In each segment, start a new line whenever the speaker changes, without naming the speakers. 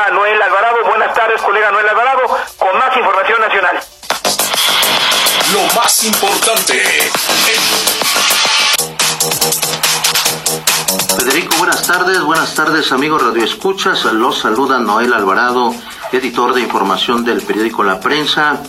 colega Noel Alvarado. Buenas tardes, colega Noel Alvarado, con más información nacional.
Lo más importante.
Federico, buenas tardes, buenas tardes amigos Radio Escuchas, los saluda Noel Alvarado, editor de información del periódico La Prensa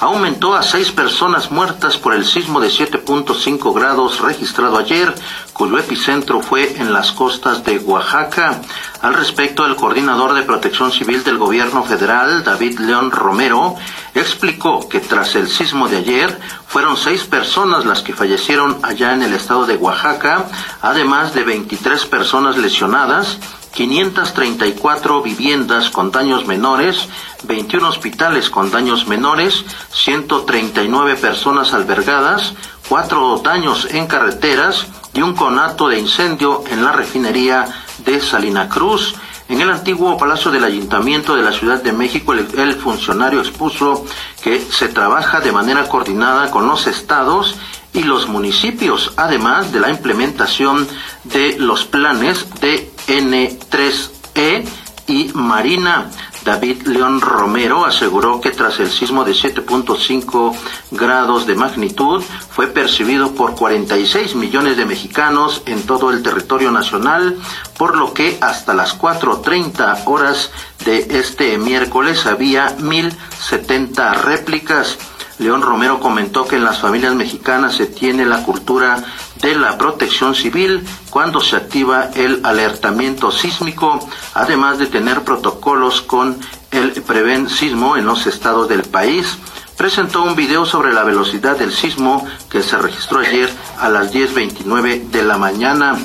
aumentó a seis personas muertas por el sismo de 7.5 grados registrado ayer, cuyo epicentro fue en las costas de Oaxaca. Al respecto, el coordinador de protección civil del gobierno federal, David León Romero, explicó que tras el sismo de ayer fueron seis personas las que fallecieron allá en el estado de Oaxaca, además de 23 personas lesionadas 534 viviendas con daños menores, 21 hospitales con daños menores, 139 personas albergadas, cuatro daños en carreteras y un conato de incendio en la refinería de Salina Cruz. En el antiguo Palacio del Ayuntamiento de la Ciudad de México, el, funcionario expuso que se trabaja de manera coordinada con los estados y los municipios, además de la implementación de los planes de N3E y Marina. David León Romero aseguró que tras el sismo de 7.5 grados de magnitud fue percibido por 46 millones de mexicanos en todo el territorio nacional, por lo que hasta las 4.30 horas de este miércoles había 1.070 réplicas. León Romero comentó que en las familias mexicanas se tiene la cultura de la protección civil cuando se activa el alertamiento sísmico, además de tener protocolos con el Preven Sismo en los estados del país. Presentó un video sobre la velocidad del sismo que se registró ayer a las 10.29 de la mañana.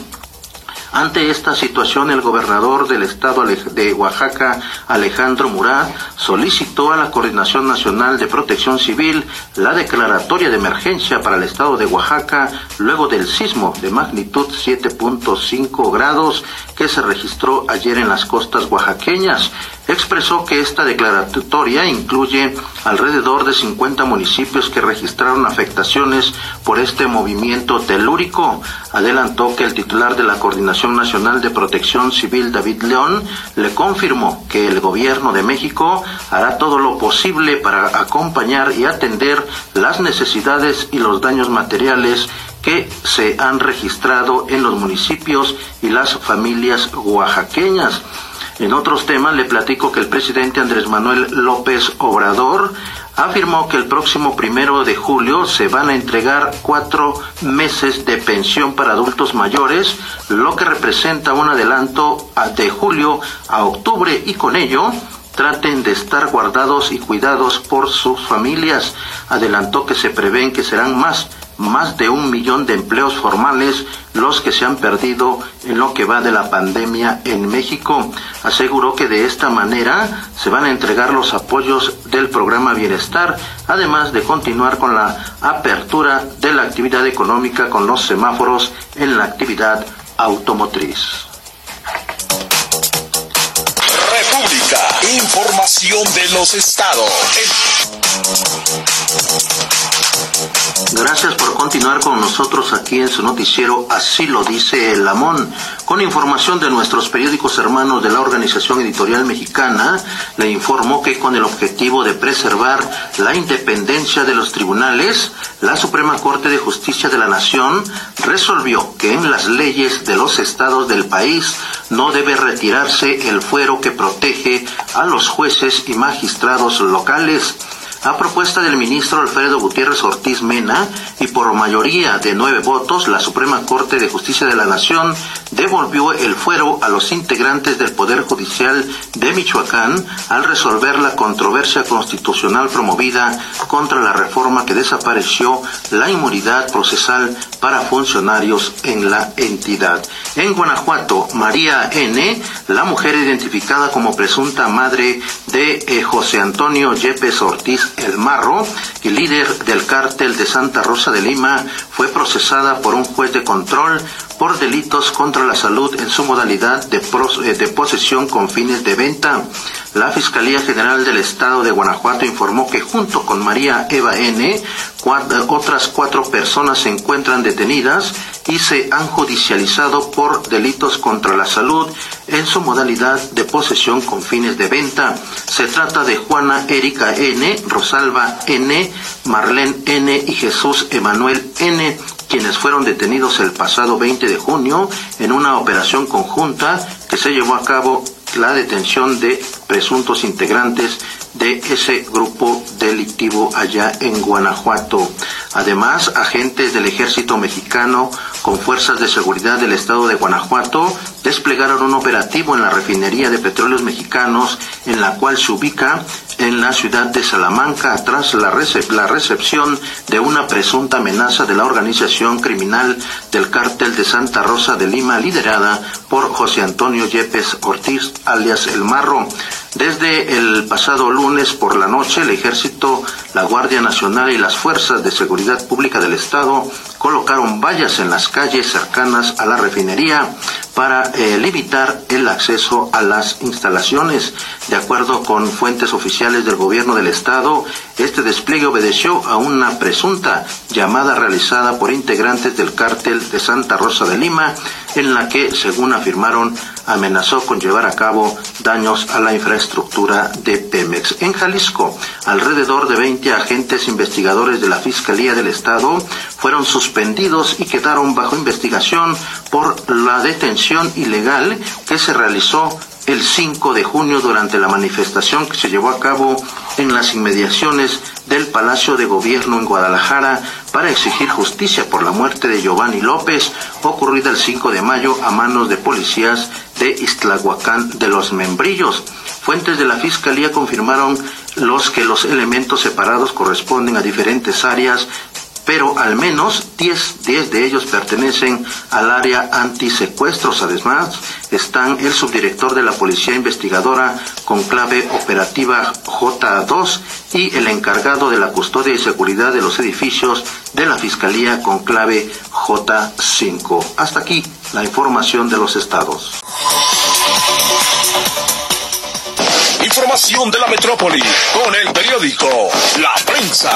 Ante esta situación, el gobernador del estado de Oaxaca, Alejandro Murat, solicitó a la Coordinación Nacional de Protección Civil la declaratoria de emergencia para el estado de Oaxaca luego del sismo de magnitud 7.5 grados que se registró ayer en las costas oaxaqueñas expresó que esta declaratoria incluye alrededor de 50 municipios que registraron afectaciones por este movimiento telúrico. Adelantó que el titular de la Coordinación Nacional de Protección Civil, David León, le confirmó que el gobierno de México hará todo lo posible para acompañar y atender las necesidades y los daños materiales que se han registrado en los municipios y las familias oaxaqueñas. En otros temas le platico que el presidente Andrés Manuel López Obrador afirmó que el próximo primero de julio se van a entregar cuatro meses de pensión para adultos mayores, lo que representa un adelanto de julio a octubre y con ello traten de estar guardados y cuidados por sus familias. Adelantó que se prevén que serán más más de un millón de empleos formales los que se han perdido en lo que va de la pandemia en México. Aseguró que de esta manera se van a entregar los apoyos del programa Bienestar, además de continuar con la apertura de la actividad económica con los semáforos en la actividad automotriz.
República, información de los estados.
Gracias por continuar con nosotros aquí en su noticiero Así lo dice el Lamón. Con información de nuestros periódicos hermanos de la Organización Editorial Mexicana, le informó que con el objetivo de preservar la independencia de los tribunales, la Suprema Corte de Justicia de la Nación resolvió que en las leyes de los estados del país no debe retirarse el fuero que protege a los jueces y magistrados locales a propuesta del ministro Alfredo Gutiérrez Ortiz Mena y por mayoría de nueve votos, la Suprema Corte de Justicia de la Nación devolvió el fuero a los integrantes del Poder Judicial de Michoacán al resolver la controversia constitucional promovida contra la reforma que desapareció la inmunidad procesal para funcionarios en la entidad. En Guanajuato, María N., la mujer identificada como presunta madre de eh, José Antonio Yepes Ortiz el Marro, y líder del cártel de Santa Rosa de Lima, fue procesada por un juez de control por delitos contra la salud en su modalidad de, eh, de posesión con fines de venta. La Fiscalía General del Estado de Guanajuato informó que junto con María Eva N., otras cuatro personas se encuentran detenidas y se han judicializado por delitos contra la salud en su modalidad de posesión con fines de venta. Se trata de Juana Erika N., Rosalba N., Marlene N. y Jesús Emanuel N., quienes fueron detenidos el pasado 20 de junio en una operación conjunta que se llevó a cabo la detención de presuntos integrantes de ese grupo delictivo allá en Guanajuato. Además, agentes del ejército mexicano con fuerzas de seguridad del estado de Guanajuato desplegaron un operativo en la refinería de petróleos mexicanos en la cual se ubica en la ciudad de Salamanca tras la, recepción de una presunta amenaza de la organización criminal del cártel de Santa Rosa de Lima liderada por José Antonio Yepes Ortiz alias El Marro. Desde el pasado lunes por la noche, el Ejército, la Guardia Nacional y las Fuerzas de Seguridad Pública del Estado colocaron vallas en las calles cercanas a la refinería para eh, limitar el acceso a las instalaciones. De acuerdo con fuentes oficiales del gobierno del Estado, este despliegue obedeció a una presunta llamada realizada por integrantes del cártel de Santa Rosa de Lima, en la que, según afirmaron, amenazó con llevar a cabo daños a la infraestructura de Pemex. En Jalisco, alrededor de 20 agentes investigadores de la Fiscalía del Estado fueron suspendidos y quedaron bajo investigación por la detención ilegal que se realizó el 5 de junio durante la manifestación que se llevó a cabo en las inmediaciones del Palacio de Gobierno en Guadalajara para exigir justicia por la muerte de Giovanni López, ocurrida el 5 de mayo a manos de policías de Iztlahuacán de los Membrillos. Fuentes de la Fiscalía confirmaron los que los elementos separados corresponden a diferentes áreas pero al menos 10, de ellos pertenecen al área antisecuestros. Además, están el subdirector de la Policía Investigadora con clave operativa J2 y el encargado de la custodia y seguridad de los edificios de la Fiscalía con clave J5. Hasta aquí la información de los estados.
Información de la metrópoli con el periódico La Prensa.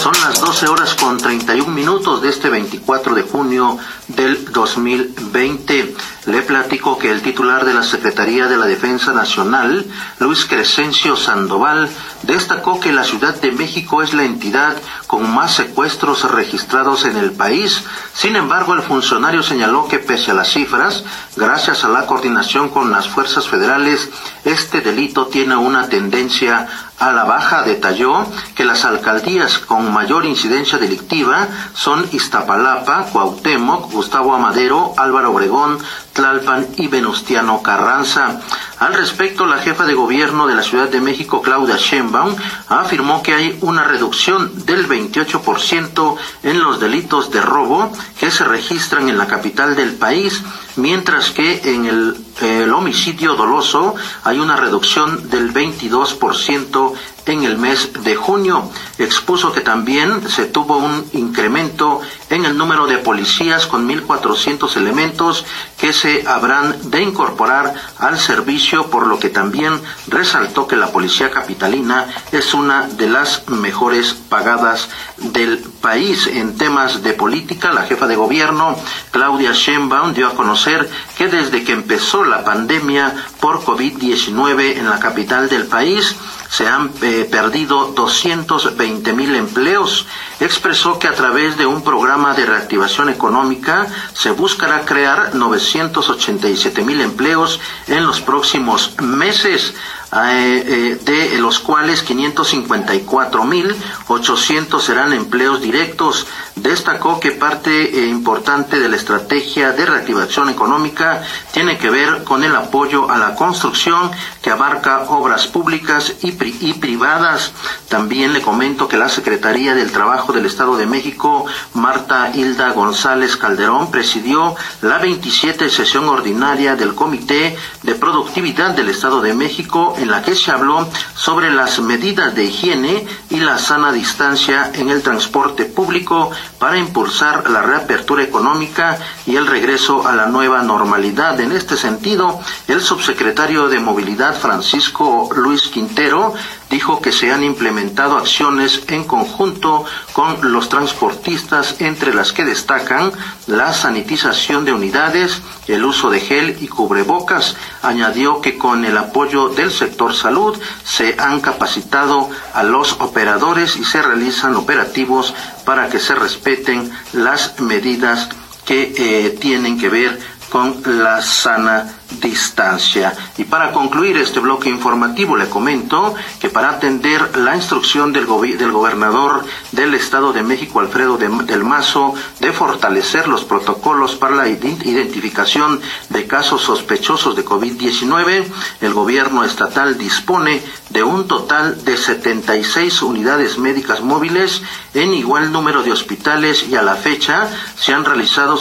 Son las 12 horas con 31 minutos de este 24 de junio del 2020. Le platico que el titular de la Secretaría de la Defensa Nacional, Luis Crescencio Sandoval, destacó que la Ciudad de México es la entidad con más secuestros registrados en el país. Sin embargo, el funcionario señaló que pese a las cifras, gracias a la coordinación con las fuerzas federales, este delito tiene una tendencia a la baja. Detalló que las alcaldías con mayor incidencia delictiva son Iztapalapa, Cuauhtémoc, Gustavo Amadero, Álvaro Obregón, Tlalpan y Venustiano Carranza. Al respecto, la jefa de gobierno de la Ciudad de México, Claudia Sheinbaum, afirmó que hay una reducción del 28% en los delitos de robo que se registran en la capital del país, mientras que en el, el homicidio doloso hay una reducción del 22% en el mes de junio. Expuso que también se tuvo un incremento en el número de policías con 1.400 elementos que se habrán de incorporar al servicio, por lo que también resaltó que la policía capitalina es una de las mejores pagadas del país. En temas de política, la jefa de gobierno, Claudia Sheinbaum, dio a conocer que desde que empezó la pandemia por COVID-19 en la capital del país, se han eh, perdido 220 mil empleos. Expresó que a través de un programa de reactivación económica se buscará crear 987 mil empleos en los próximos meses. Eh, eh, de los cuales 554.800 serán empleos directos. Destacó que parte eh, importante de la estrategia de reactivación económica tiene que ver con el apoyo a la construcción que abarca obras públicas y, privadas. También le comento que la Secretaría del Trabajo del Estado de México, Marta Hilda González Calderón, presidió la 27 sesión ordinaria del Comité de Productividad del Estado de México en la que se habló sobre las medidas de higiene y la sana distancia en el transporte público para impulsar la reapertura económica y el regreso a la nueva normalidad. En este sentido, el subsecretario de Movilidad Francisco Luis Quintero dijo que se han implementado acciones en conjunto con los transportistas, entre las que destacan la sanitización de unidades, el uso de gel y cubrebocas. Añadió que con el apoyo del sector salud se han capacitado a los operadores y se realizan operativos para que se respeten las medidas que eh, tienen que ver con la sana distancia. Y para concluir este bloque informativo, le comento que para atender la instrucción del, del gobernador del Estado de México, Alfredo del Mazo, de fortalecer los protocolos para la identificación de casos sospechosos de COVID-19, el gobierno estatal dispone de un total de 76 unidades médicas móviles en igual número de hospitales y a la fecha se han realizado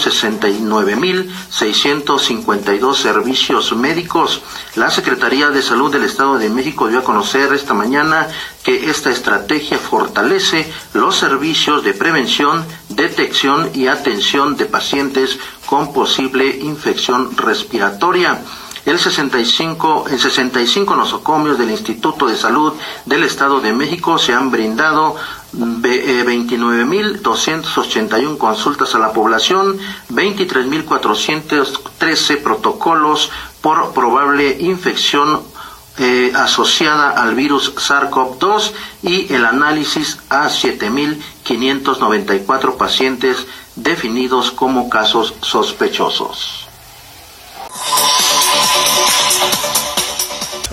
69.652 servicios médicos. La Secretaría de Salud del Estado de México dio a conocer esta mañana que esta estrategia fortalece los servicios de prevención, detección y atención de pacientes con posible infección respiratoria. El 65, en 65 nosocomios del Instituto de Salud del Estado de México se han brindado 29.281 eh, consultas a la población, 23.413 protocolos por probable infección eh, asociada al virus SARS-CoV-2 y el análisis a 7.594 pacientes definidos como casos sospechosos.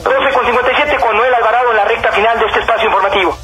12 con 57 con Noel Alvarado en la recta final de este espacio informativo.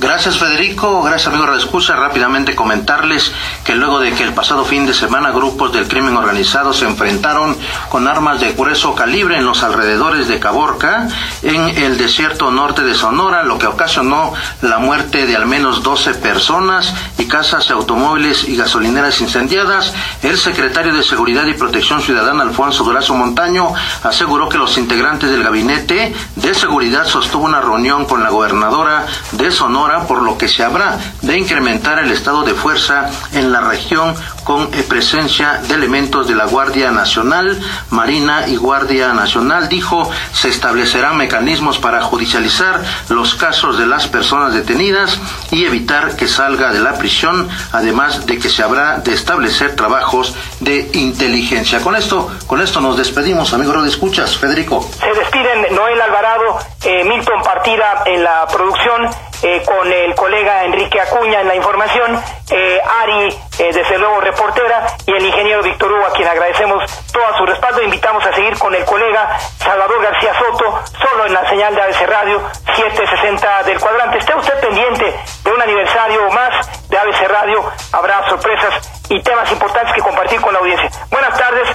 Gracias Federico, gracias amigo de. Rápidamente comentarles que luego de que el pasado fin de semana grupos del crimen organizado se enfrentaron con armas de grueso calibre en los alrededores de Caborca, en el desierto norte de Sonora, lo que ocasionó la muerte de al menos 12 personas y casas, automóviles y gasolineras incendiadas, el secretario de Seguridad y Protección Ciudadana, Alfonso Durazo Montaño, aseguró que los integrantes del gabinete de seguridad sostuvo una reunión con la gobernadora de Sonora por lo que se habrá de incrementar el estado de fuerza en la región con eh, presencia de elementos de la Guardia Nacional, Marina y Guardia Nacional. Dijo, se establecerán mecanismos para judicializar los casos de las personas detenidas y evitar que salga de la prisión, además de que se habrá de establecer trabajos de inteligencia. Con esto, con esto nos despedimos, amigo de escuchas. Federico.
Se despiden Noel Alvarado, eh, Milton Partida en la producción, eh, con el colega Enrique Acuña en la información, Ari, desde luego, reportera y el ingeniero Víctor Hugo, a quien agradecemos todo su respaldo. Invitamos a seguir con el colega Salvador García Soto, solo en la señal de ABC Radio 760 del cuadrante. Esté usted pendiente de un aniversario más de ABC Radio. Habrá sorpresas y temas importantes que compartir con la audiencia. Buenas tardes,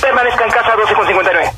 permanezca en casa 12 con 59.